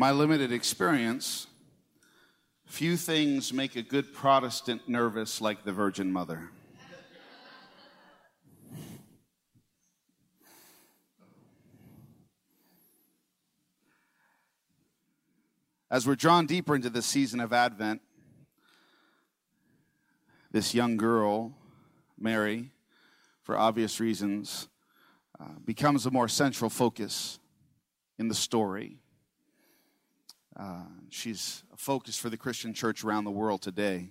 my limited experience, few things make a good Protestant nervous like the Virgin Mother. As we're drawn deeper into the season of Advent, this young girl, Mary, for obvious reasons, uh, becomes a more central focus in the story. Uh, she's a focus for the Christian church around the world today.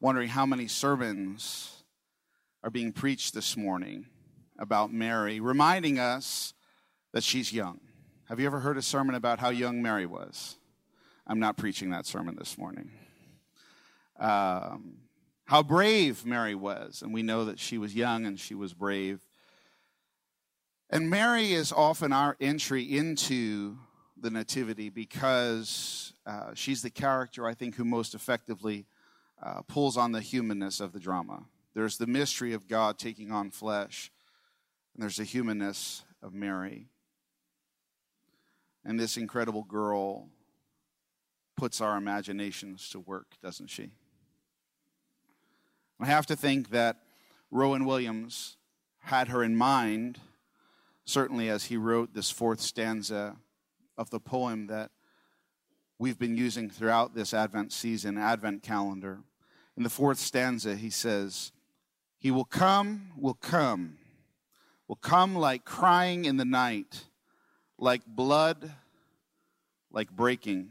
Wondering how many sermons are being preached this morning about Mary, reminding us that she's young. Have you ever heard a sermon about how young Mary was? I'm not preaching that sermon this morning. Um, how brave Mary was, and we know that she was young and she was brave. And Mary is often our entry into the Nativity because uh, she's the character, I think, who most effectively uh, pulls on the humanness of the drama. There's the mystery of God taking on flesh, and there's the humanness of Mary. And this incredible girl puts our imaginations to work, doesn't she? I have to think that Rowan Williams had her in mind, certainly as he wrote this fourth stanza of the poem that we've been using throughout this Advent season, Advent calendar. In the fourth stanza, he says, He will come, will come, will come like crying in the night like blood, like breaking,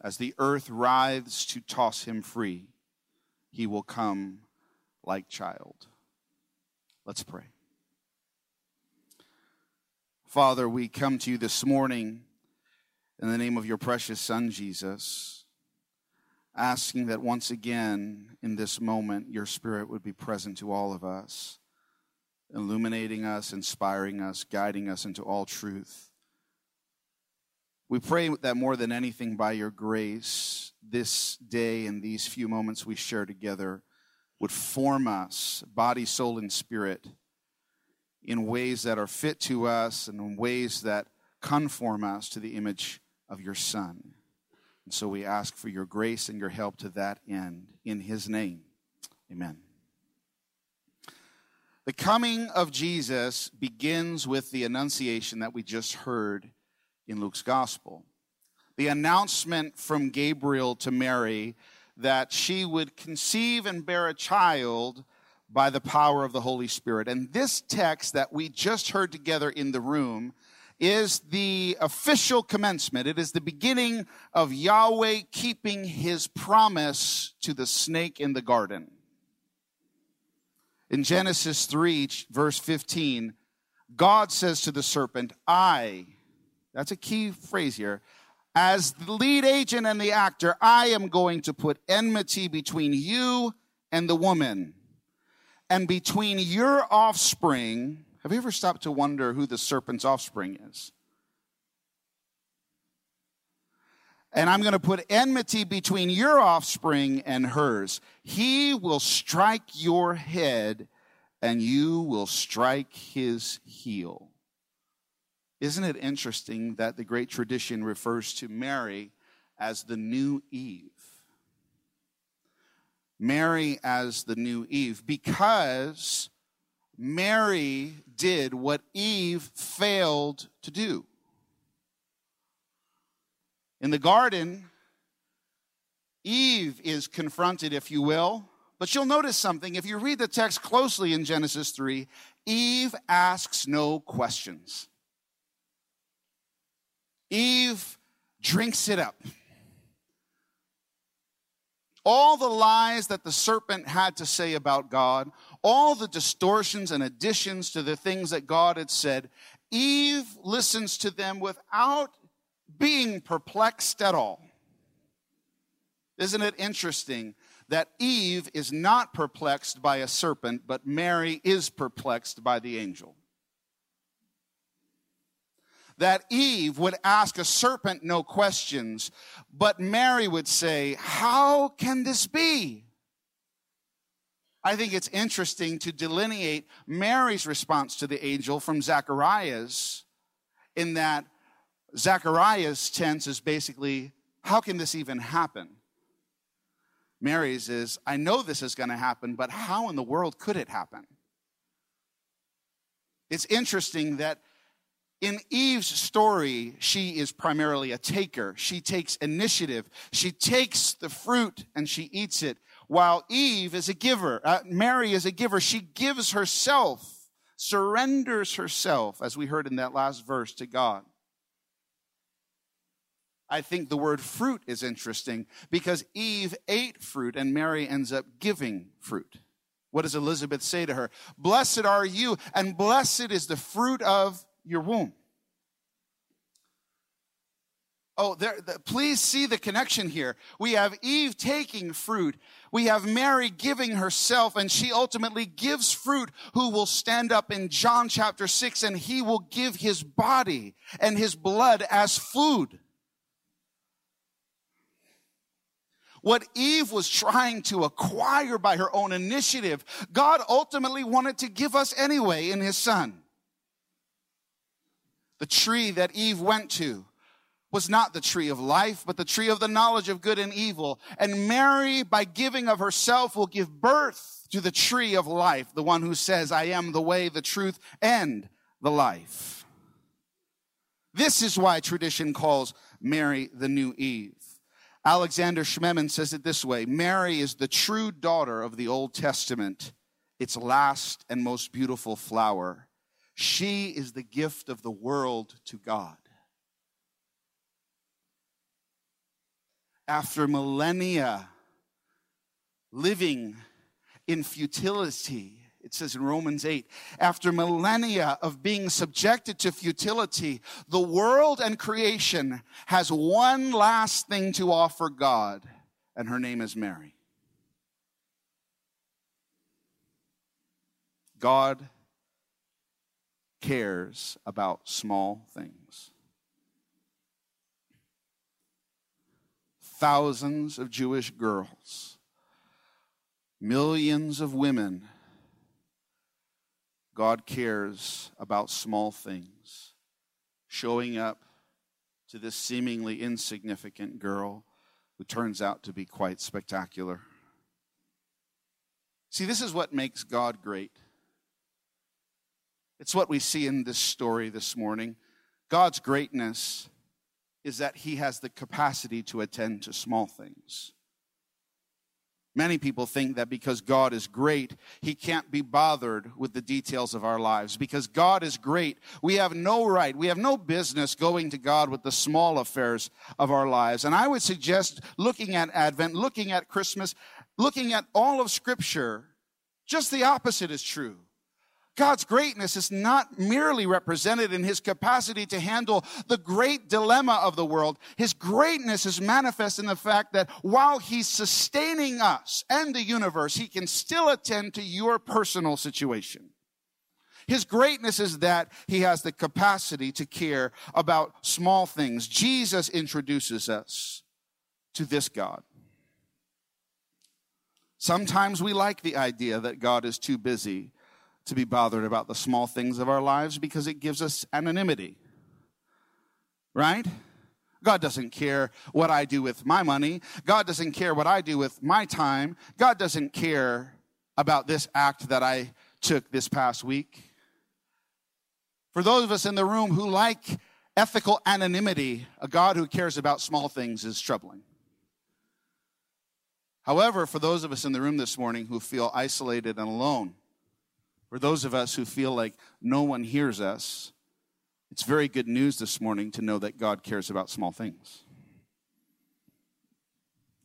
as the earth writhes to toss him free, he will come like child. Let's pray. Father, we come to you this morning in the name of your precious Son, Jesus, asking that once again in this moment your Spirit would be present to all of us illuminating us, inspiring us, guiding us into all truth. We pray that more than anything, by your grace, this day and these few moments we share together would form us, body, soul, and spirit, in ways that are fit to us and in ways that conform us to the image of your Son. And so we ask for your grace and your help to that end. In his name, amen. The coming of Jesus begins with the annunciation that we just heard in Luke's gospel. The announcement from Gabriel to Mary that she would conceive and bear a child by the power of the Holy Spirit. And this text that we just heard together in the room is the official commencement. It is the beginning of Yahweh keeping his promise to the snake in the garden. In Genesis 3, verse 15, God says to the serpent, I, that's a key phrase here, as the lead agent and the actor, I am going to put enmity between you and the woman, and between your offspring. Have you ever stopped to wonder who the serpent's offspring is? and I'm going to put enmity between your offspring and hers. He will strike your head, and you will strike his heel. Isn't it interesting that the great tradition refers to Mary as the new Eve? Mary as the new Eve, because Mary did what Eve failed to do. In the garden, Eve is confronted, if you will. But you'll notice something. If you read the text closely in Genesis 3, Eve asks no questions. Eve drinks it up. All the lies that the serpent had to say about God, all the distortions and additions to the things that God had said, Eve listens to them without being perplexed at all. Isn't it interesting that Eve is not perplexed by a serpent, but Mary is perplexed by the angel? That Eve would ask a serpent no questions, but Mary would say, How can this be? I think it's interesting to delineate Mary's response to the angel from Zacharias in that Zachariah's tense is basically, how can this even happen? Mary's is, I know this is going to happen, but how in the world could it happen? It's interesting that in Eve's story, she is primarily a taker. She takes initiative. She takes the fruit and she eats it, while Eve is a giver. Uh, Mary is a giver. She gives herself, surrenders herself, as we heard in that last verse, to God. I think the word fruit is interesting because Eve ate fruit and Mary ends up giving fruit. What does Elizabeth say to her? Blessed are you, and blessed is the fruit of your womb. Oh, there, the, please see the connection here. We have Eve taking fruit. We have Mary giving herself, and she ultimately gives fruit who will stand up in John chapter 6 and he will give his body and his blood as food. What Eve was trying to acquire by her own initiative, God ultimately wanted to give us anyway in his son. The tree that Eve went to was not the tree of life, but the tree of the knowledge of good and evil. And Mary, by giving of herself, will give birth to the tree of life, the one who says, I am the way, the truth, and the life. This is why tradition calls Mary the new Eve. Alexander Schmemann says it this way Mary is the true daughter of the Old Testament, its last and most beautiful flower. She is the gift of the world to God. After millennia living in futility, it says in Romans 8, after millennia of being subjected to futility, the world and creation has one last thing to offer God, and her name is Mary. God cares about small things. Thousands of Jewish girls, millions of women God cares about small things. Showing up to this seemingly insignificant girl who turns out to be quite spectacular. See, this is what makes God great. It's what we see in this story this morning. God's greatness is that he has the capacity to attend to small things. Many people think that because God is great, He can't be bothered with the details of our lives. Because God is great, we have no right, we have no business going to God with the small affairs of our lives. And I would suggest looking at Advent, looking at Christmas, looking at all of Scripture, just the opposite is true. God's greatness is not merely represented in his capacity to handle the great dilemma of the world. His greatness is manifest in the fact that while he's sustaining us and the universe, he can still attend to your personal situation. His greatness is that he has the capacity to care about small things. Jesus introduces us to this God. Sometimes we like the idea that God is too busy to be bothered about the small things of our lives because it gives us anonymity. Right? God doesn't care what I do with my money. God doesn't care what I do with my time. God doesn't care about this act that I took this past week. For those of us in the room who like ethical anonymity, a God who cares about small things is troubling. However, for those of us in the room this morning who feel isolated and alone, for those of us who feel like no one hears us, it's very good news this morning to know that God cares about small things.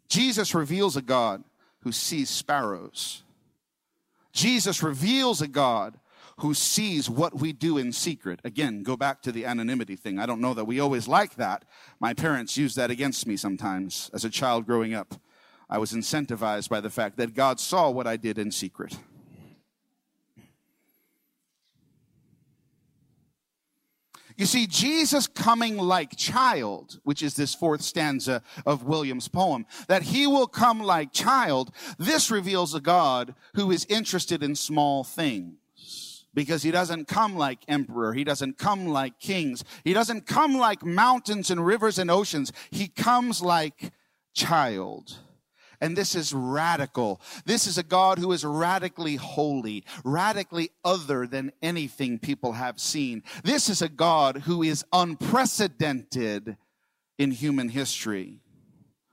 Jesus reveals a God who sees sparrows. Jesus reveals a God who sees what we do in secret. Again, go back to the anonymity thing. I don't know that we always like that. My parents used that against me sometimes as a child growing up. I was incentivized by the fact that God saw what I did in secret. You see, Jesus coming like child, which is this fourth stanza of Williams' poem, that he will come like child, this reveals a God who is interested in small things. because he doesn't come like emperor. He doesn't come like kings. He doesn't come like mountains and rivers and oceans. He comes like child. And this is radical. This is a God who is radically holy, radically other than anything people have seen. This is a God who is unprecedented in human history.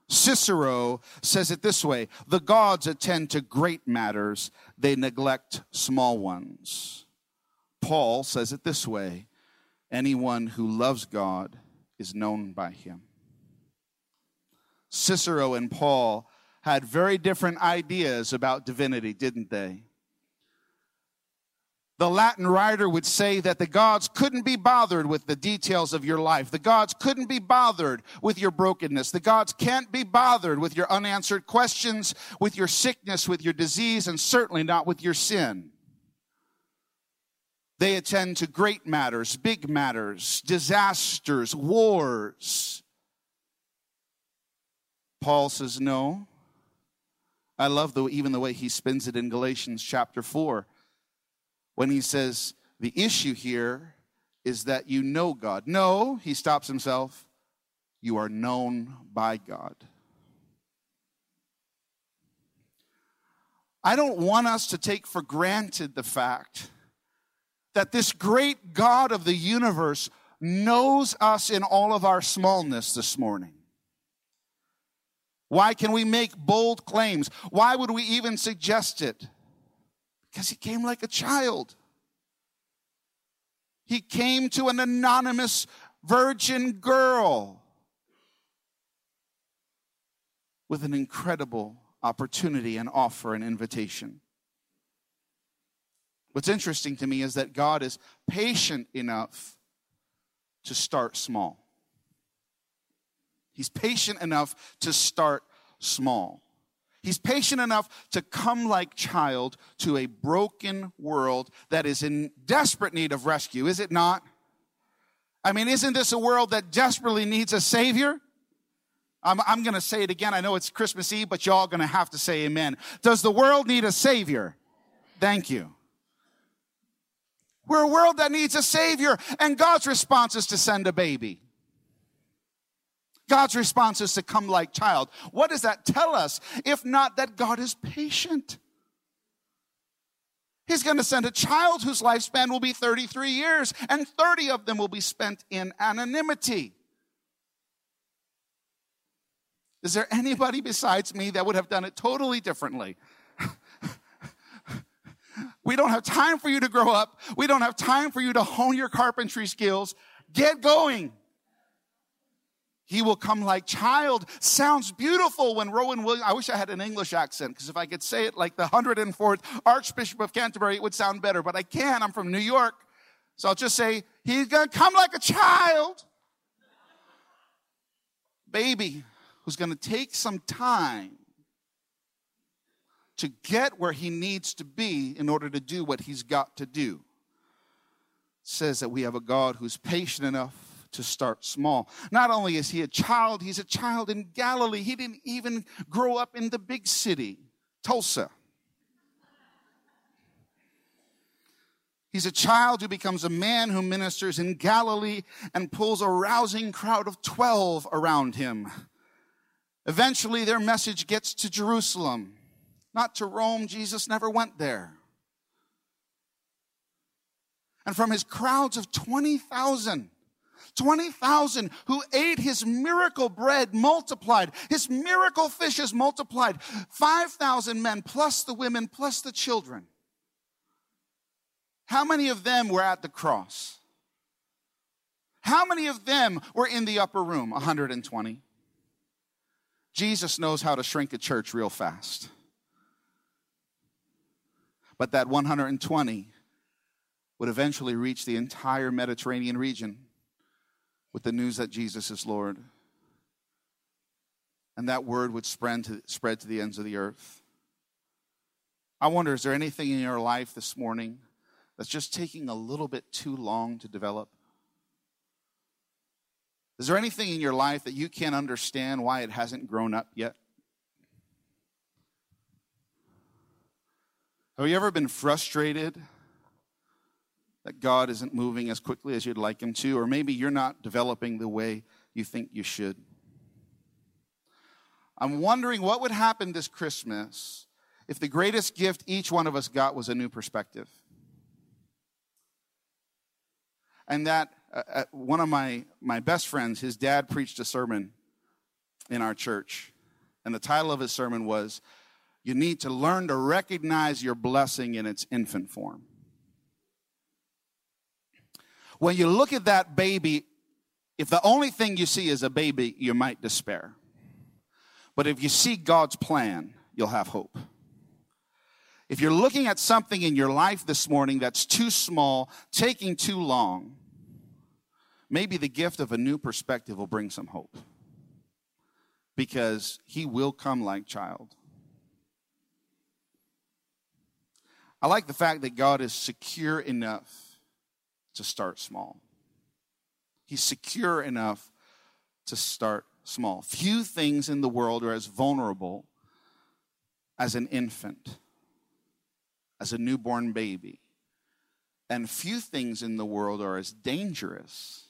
Cicero says it this way The gods attend to great matters, they neglect small ones. Paul says it this way anyone who loves God is known by him. Cicero and Paul had very different ideas about divinity, didn't they? The Latin writer would say that the gods couldn't be bothered with the details of your life. The gods couldn't be bothered with your brokenness. The gods can't be bothered with your unanswered questions, with your sickness, with your disease, and certainly not with your sin. They attend to great matters, big matters, disasters, wars. Paul says, No. I love the, even the way he spins it in Galatians chapter 4 when he says, The issue here is that you know God. No, he stops himself. You are known by God. I don't want us to take for granted the fact that this great God of the universe knows us in all of our smallness this morning. Why can we make bold claims? Why would we even suggest it? Because he came like a child. He came to an anonymous virgin girl with an incredible opportunity and offer and invitation. What's interesting to me is that God is patient enough to start small. He's patient enough to start small. He's patient enough to come like child to a broken world that is in desperate need of rescue, is it not? I mean, isn't this a world that desperately needs a savior? I'm, I'm going to say it again. I know it's Christmas Eve, but y'all going to have to say amen. Does the world need a savior? Thank you. We're a world that needs a savior, and God's response is to send a baby. God's response is to come like child. What does that tell us? If not that God is patient. He's going to send a child whose lifespan will be 33 years, and 30 of them will be spent in anonymity. Is there anybody besides me that would have done it totally differently? We don't have time for you to grow up. We don't have time for you to hone your carpentry skills. Get going. He will come like child. Sounds beautiful when Rowan Williams, I wish I had an English accent because if I could say it like the 104th Archbishop of Canterbury, it would sound better, but I can't. I'm from New York. So I'll just say, he's going to come like a child. Baby who's going to take some time to get where he needs to be in order to do what he's got to do. Says that we have a God who's patient enough to start small. Not only is he a child, he's a child in Galilee. He didn't even grow up in the big city, Tulsa. He's a child who becomes a man who ministers in Galilee and pulls a rousing crowd of 12 around him. Eventually, their message gets to Jerusalem not to Rome. Jesus never went there. And from his crowds of 20,000, 20,000 who ate his miracle bread multiplied, his miracle fishes multiplied, 5,000 men plus the women plus the children. How many of them were at the cross? How many of them were in the upper room? 120. Jesus knows how to shrink a church real fast. But that 120 would eventually reach the entire Mediterranean region with the news that Jesus is Lord. And that word would spread to, spread to the ends of the earth. I wonder, is there anything in your life this morning that's just taking a little bit too long to develop? Is there anything in your life that you can't understand why it hasn't grown up yet? Have you ever been frustrated that God isn't moving as quickly as you'd like Him to, or maybe you're not developing the way you think you should. I'm wondering what would happen this Christmas if the greatest gift each one of us got was a new perspective. And that uh, uh one of my, my best friends, his dad preached a sermon in our church. And the title of his sermon was, You Need to Learn to Recognize Your Blessing in Its Infant Form. When you look at that baby, if the only thing you see is a baby, you might despair. But if you see God's plan, you'll have hope. If you're looking at something in your life this morning that's too small, taking too long, maybe the gift of a new perspective will bring some hope. Because he will come like child. I like the fact that God is secure enough to start small. He's secure enough to start small. Few things in the world are as vulnerable as an infant, as a newborn baby. And few things in the world are as dangerous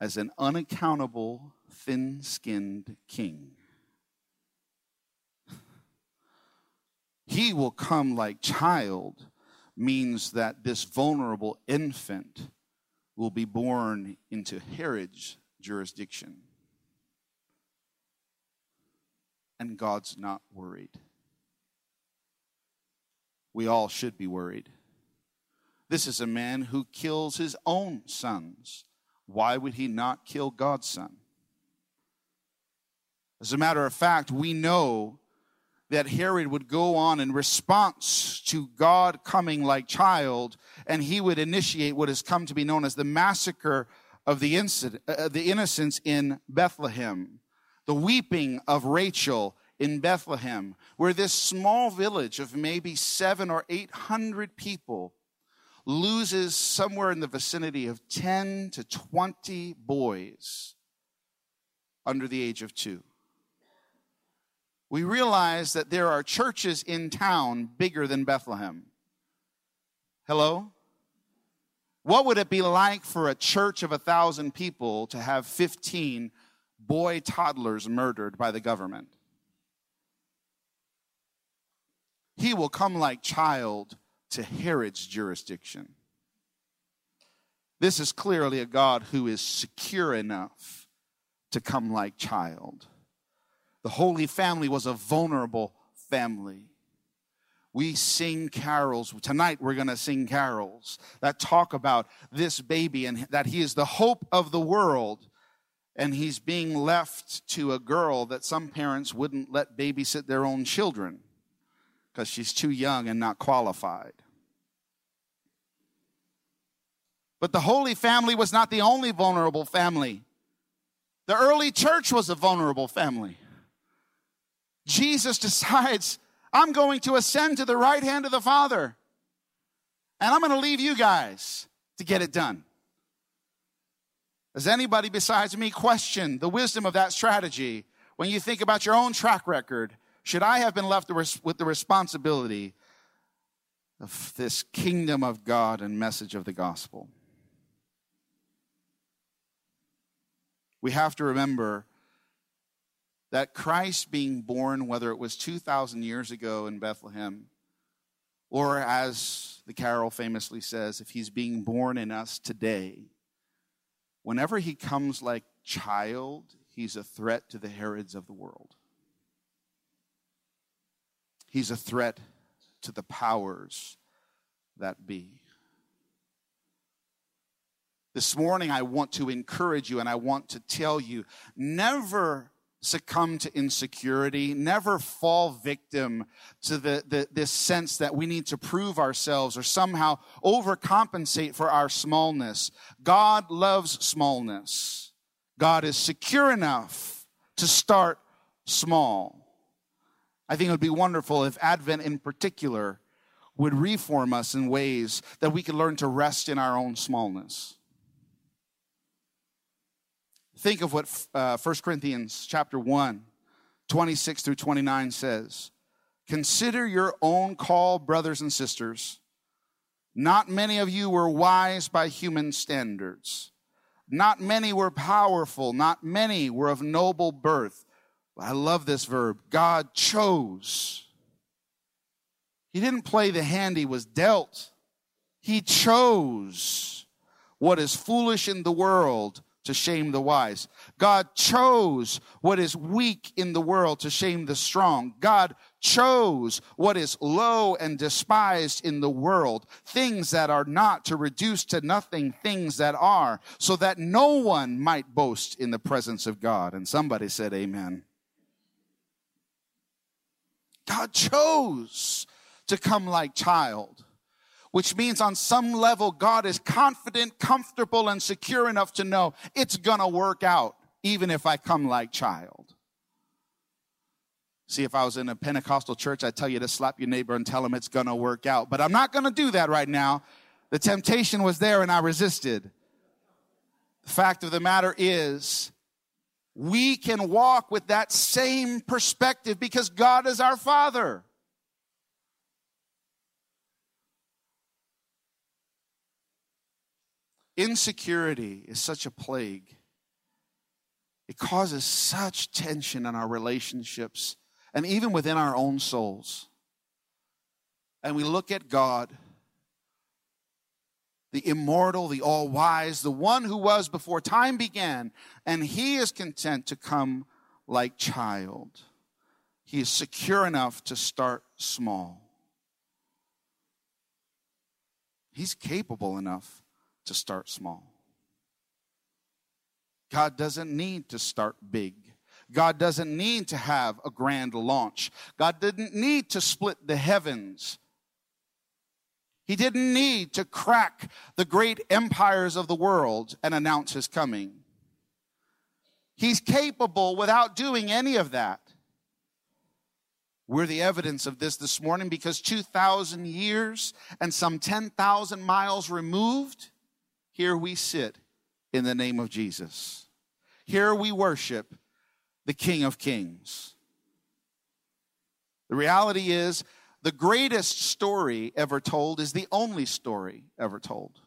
as an unaccountable, thin skinned king. He will come like child means that this vulnerable infant will be born into Herod's jurisdiction. And God's not worried. We all should be worried. This is a man who kills his own sons. Why would he not kill God's son? As a matter of fact, we know that Herod would go on in response to God coming like child, and he would initiate what has come to be known as the massacre of the, incident, uh, the innocents in Bethlehem, the weeping of Rachel in Bethlehem, where this small village of maybe seven or eight hundred people loses somewhere in the vicinity of 10 to 20 boys under the age of two we realize that there are churches in town bigger than Bethlehem. Hello? What would it be like for a church of a thousand people to have 15 boy toddlers murdered by the government? He will come like child to Herod's jurisdiction. This is clearly a God who is secure enough to come like child. The Holy Family was a vulnerable family. We sing carols. Tonight we're going to sing carols that talk about this baby and that he is the hope of the world. And he's being left to a girl that some parents wouldn't let babysit their own children because she's too young and not qualified. But the Holy Family was not the only vulnerable family. The early church was a vulnerable family. Jesus decides, I'm going to ascend to the right hand of the Father. And I'm going to leave you guys to get it done. Does anybody besides me question the wisdom of that strategy when you think about your own track record? Should I have been left with the responsibility of this kingdom of God and message of the gospel? We have to remember that Christ being born, whether it was 2,000 years ago in Bethlehem, or as the carol famously says, if he's being born in us today, whenever he comes like child, he's a threat to the Herods of the world. He's a threat to the powers that be. This morning, I want to encourage you and I want to tell you never succumb to insecurity, never fall victim to the, the, this sense that we need to prove ourselves or somehow overcompensate for our smallness. God loves smallness. God is secure enough to start small. I think it would be wonderful if Advent in particular would reform us in ways that we could learn to rest in our own smallness think of what uh, 1 Corinthians chapter 1, 26 through 29 says. Consider your own call, brothers and sisters. Not many of you were wise by human standards. Not many were powerful. Not many were of noble birth. I love this verb. God chose. He didn't play the hand he was dealt. He chose what is foolish in the world to shame the wise. God chose what is weak in the world to shame the strong. God chose what is low and despised in the world, things that are not to reduce to nothing things that are, so that no one might boast in the presence of God. And somebody said, Amen. God chose to come like child which means on some level, God is confident, comfortable, and secure enough to know it's gonna work out, even if I come like child. See, if I was in a Pentecostal church, I'd tell you to slap your neighbor and tell him it's gonna work out. But I'm not gonna do that right now. The temptation was there and I resisted. The fact of the matter is, we can walk with that same perspective because God is our Father. Insecurity is such a plague. It causes such tension in our relationships and even within our own souls. And we look at God, the immortal, the all wise, the one who was before time began, and he is content to come like child. He is secure enough to start small. He's capable enough to start small. God doesn't need to start big. God doesn't need to have a grand launch. God didn't need to split the heavens. He didn't need to crack the great empires of the world and announce his coming. He's capable without doing any of that. We're the evidence of this this morning because 2,000 years and some 10,000 miles removed, here we sit in the name of Jesus. Here we worship the King of Kings. The reality is, the greatest story ever told is the only story ever told.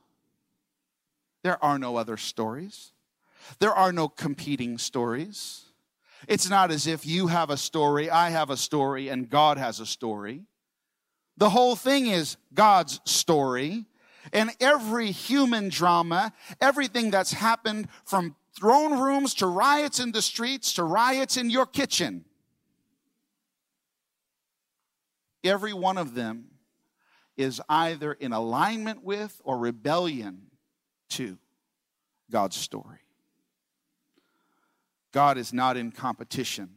There are no other stories. There are no competing stories. It's not as if you have a story, I have a story, and God has a story. The whole thing is God's story, and every human drama, everything that's happened from throne rooms to riots in the streets to riots in your kitchen. Every one of them is either in alignment with or rebellion to God's story. God is not in competition,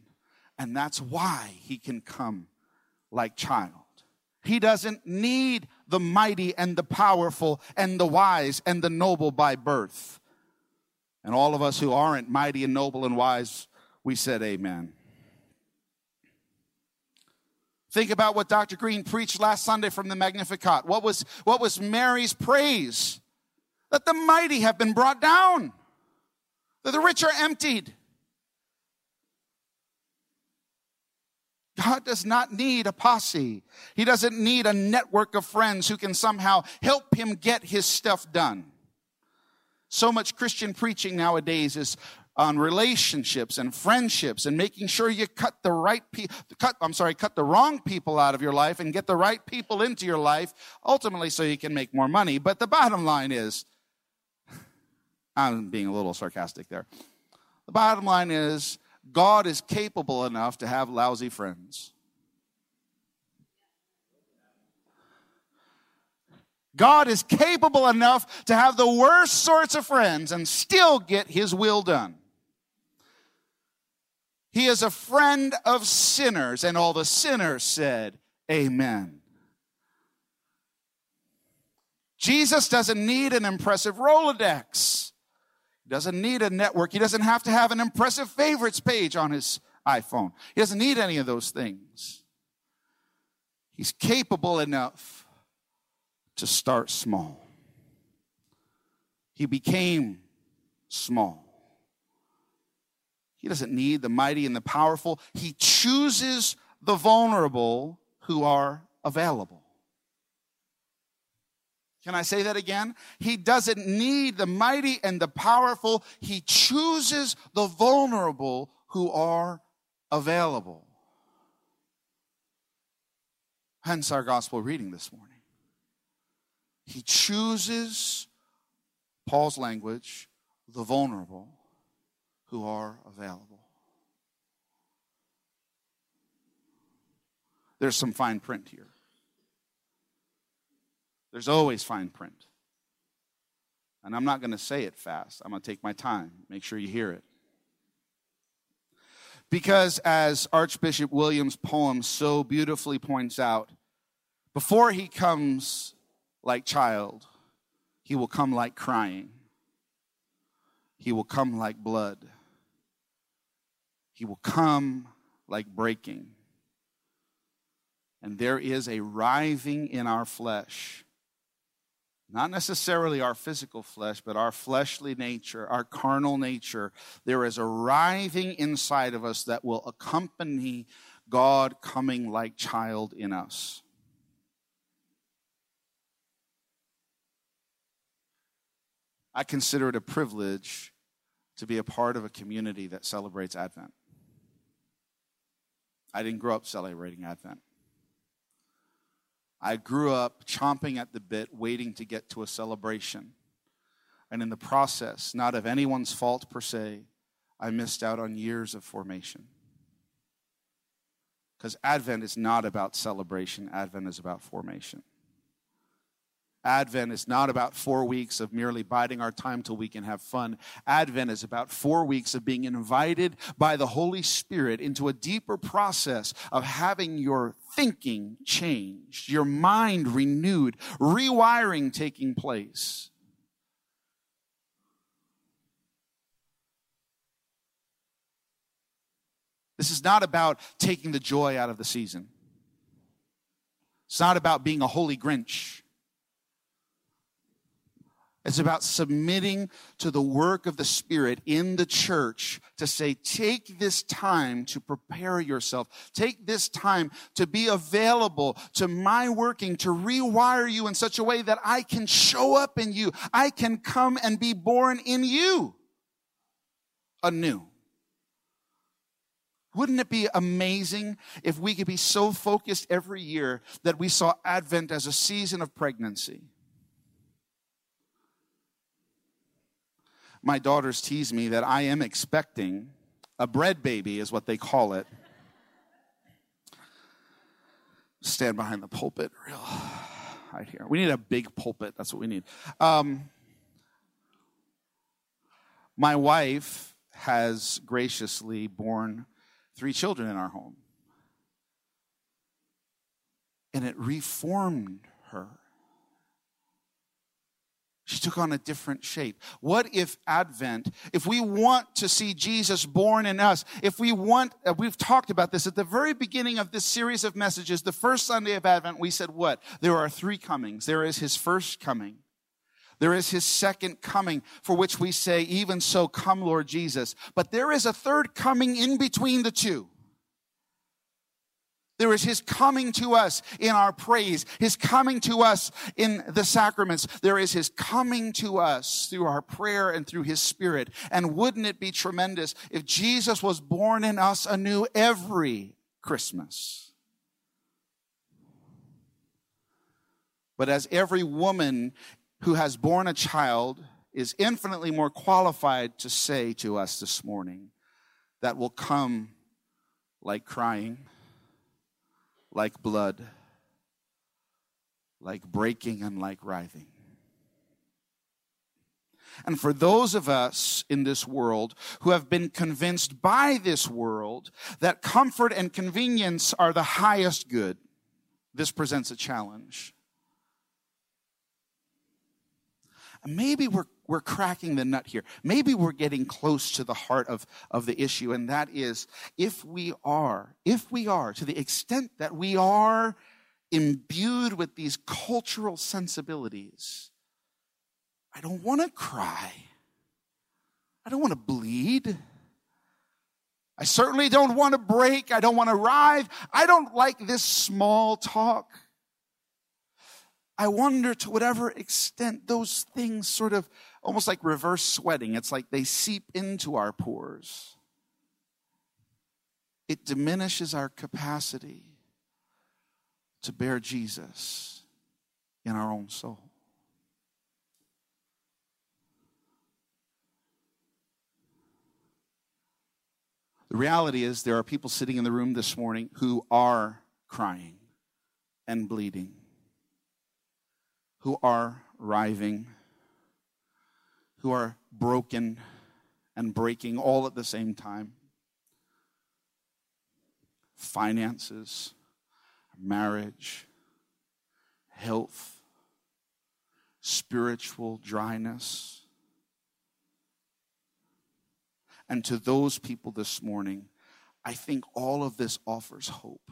and that's why he can come like child. He doesn't need the mighty and the powerful and the wise and the noble by birth. And all of us who aren't mighty and noble and wise, we said amen. Think about what Dr. Green preached last Sunday from the Magnificat. What was, what was Mary's praise? That the mighty have been brought down, that the rich are emptied, God does not need a posse. He doesn't need a network of friends who can somehow help him get his stuff done. So much Christian preaching nowadays is on relationships and friendships and making sure you cut the right people, cut, I'm sorry, cut the wrong people out of your life and get the right people into your life, ultimately so you can make more money. But the bottom line is, I'm being a little sarcastic there. The bottom line is, God is capable enough to have lousy friends. God is capable enough to have the worst sorts of friends and still get his will done. He is a friend of sinners, and all the sinners said, Amen. Jesus doesn't need an impressive Rolodex. He doesn't need a network. He doesn't have to have an impressive favorites page on his iPhone. He doesn't need any of those things. He's capable enough to start small. He became small. He doesn't need the mighty and the powerful. He chooses the vulnerable who are available. Can I say that again? He doesn't need the mighty and the powerful. He chooses the vulnerable who are available. Hence our gospel reading this morning. He chooses, Paul's language, the vulnerable who are available. There's some fine print here. There's always fine print. And I'm not going to say it fast. I'm going to take my time, make sure you hear it. Because, as Archbishop Williams' poem so beautifully points out, before he comes like child, he will come like crying. He will come like blood. He will come like breaking. And there is a writhing in our flesh not necessarily our physical flesh, but our fleshly nature, our carnal nature, there is a writhing inside of us that will accompany God coming like child in us. I consider it a privilege to be a part of a community that celebrates Advent. I didn't grow up celebrating Advent. I grew up chomping at the bit, waiting to get to a celebration. And in the process, not of anyone's fault per se, I missed out on years of formation. Because Advent is not about celebration, Advent is about formation. Advent is not about four weeks of merely biding our time till we can have fun. Advent is about four weeks of being invited by the Holy Spirit into a deeper process of having your thinking changed, your mind renewed, rewiring taking place. This is not about taking the joy out of the season. It's not about being a holy Grinch. It's about submitting to the work of the Spirit in the church to say, take this time to prepare yourself. Take this time to be available to my working, to rewire you in such a way that I can show up in you. I can come and be born in you anew. Wouldn't it be amazing if we could be so focused every year that we saw Advent as a season of pregnancy? My daughters tease me that I am expecting a bread baby, is what they call it. Stand behind the pulpit, real right here. We need a big pulpit. That's what we need. Um, my wife has graciously borne three children in our home, and it reformed her. She took on a different shape. What if Advent, if we want to see Jesus born in us, if we want, uh, we've talked about this at the very beginning of this series of messages, the first Sunday of Advent, we said what? There are three comings. There is his first coming. There is his second coming, for which we say, even so, come Lord Jesus. But there is a third coming in between the two. There is His coming to us in our praise, His coming to us in the sacraments. There is His coming to us through our prayer and through His Spirit. And wouldn't it be tremendous if Jesus was born in us anew every Christmas? But as every woman who has borne a child is infinitely more qualified to say to us this morning, that will come like crying like blood, like breaking and like writhing. And for those of us in this world who have been convinced by this world that comfort and convenience are the highest good, this presents a challenge. Maybe we're, we're cracking the nut here. Maybe we're getting close to the heart of, of the issue, and that is if we are, if we are, to the extent that we are imbued with these cultural sensibilities, I don't want to cry. I don't want to bleed. I certainly don't want to break. I don't want to writhe. I don't like this small talk. I wonder to whatever extent those things sort of almost like reverse sweating. It's like they seep into our pores. It diminishes our capacity to bear Jesus in our own soul. The reality is, there are people sitting in the room this morning who are crying and bleeding, who are writhing, who are broken and breaking all at the same time. Finances, marriage, health, spiritual dryness and to those people this morning, I think all of this offers hope.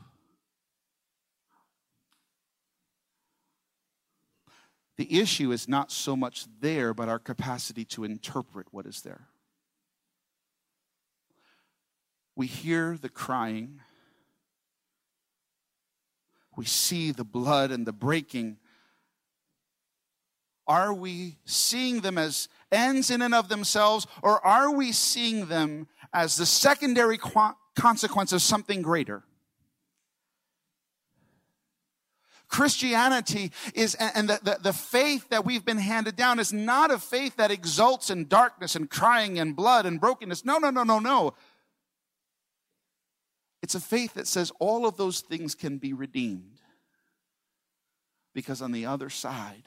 The issue is not so much there, but our capacity to interpret what is there. We hear the crying, we see the blood and the breaking, are we seeing them as ends in and of themselves, or are we seeing them as the secondary consequence of something greater? Christianity is, and the, the, the, faith that we've been handed down is not a faith that exults in darkness and crying and blood and brokenness. No, no, no, no, no. It's a faith that says all of those things can be redeemed. Because on the other side,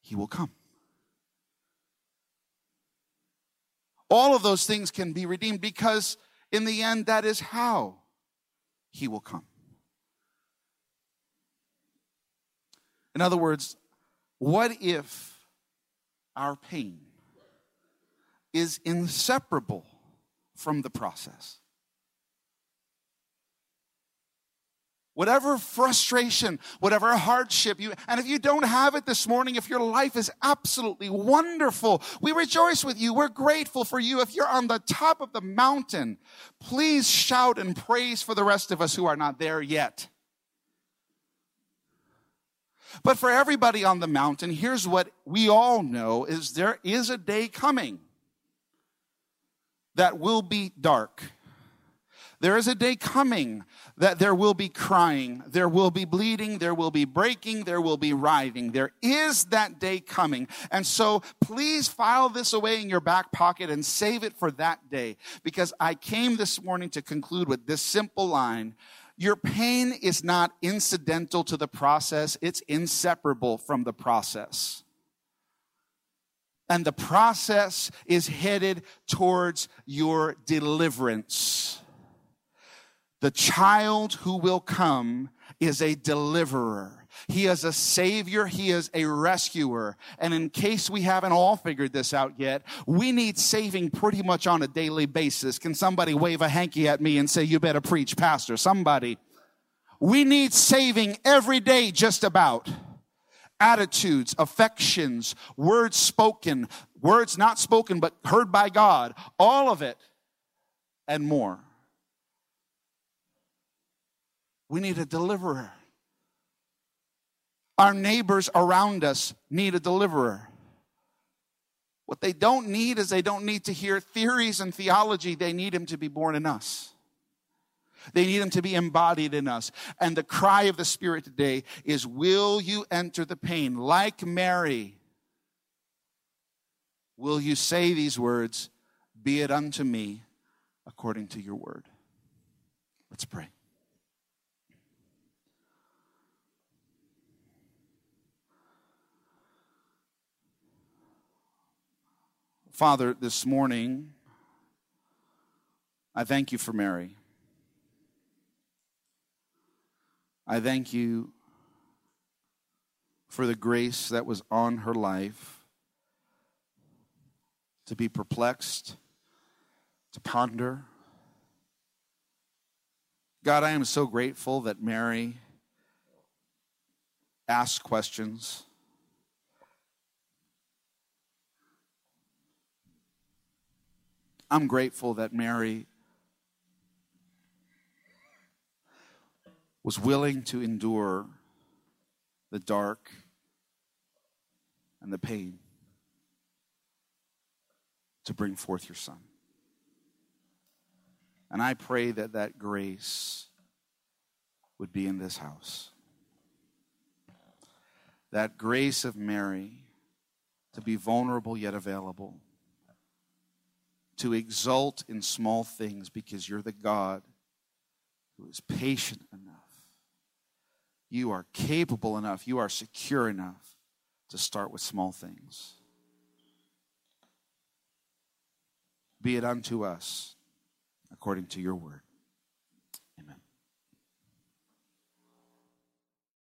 he will come. All of those things can be redeemed because, in the end, that is how He will come. In other words, what if our pain is inseparable from the process? whatever frustration, whatever hardship you, and if you don't have it this morning, if your life is absolutely wonderful, we rejoice with you. We're grateful for you. If you're on the top of the mountain, please shout and praise for the rest of us who are not there yet. But for everybody on the mountain, here's what we all know is there is a day coming that will be dark there is a day coming that there will be crying, there will be bleeding, there will be breaking, there will be writhing. There is that day coming. And so please file this away in your back pocket and save it for that day because I came this morning to conclude with this simple line. Your pain is not incidental to the process, it's inseparable from the process. And the process is headed towards your deliverance. The child who will come is a deliverer. He is a savior. He is a rescuer. And in case we haven't all figured this out yet, we need saving pretty much on a daily basis. Can somebody wave a hanky at me and say, you better preach, pastor? Somebody. We need saving every day, just about. Attitudes, affections, words spoken, words not spoken, but heard by God, all of it and more. We need a deliverer. Our neighbors around us need a deliverer. What they don't need is they don't need to hear theories and theology. They need him to be born in us. They need him to be embodied in us. And the cry of the Spirit today is, will you enter the pain? Like Mary, will you say these words, be it unto me according to your word? Let's pray. Father, this morning, I thank you for Mary. I thank you for the grace that was on her life to be perplexed, to ponder. God, I am so grateful that Mary asked questions I'm grateful that Mary was willing to endure the dark, and the pain to bring forth your son. And I pray that that grace would be in this house. That grace of Mary to be vulnerable yet available, to exult in small things because you're the God who is patient enough. You are capable enough, you are secure enough to start with small things. Be it unto us according to your word.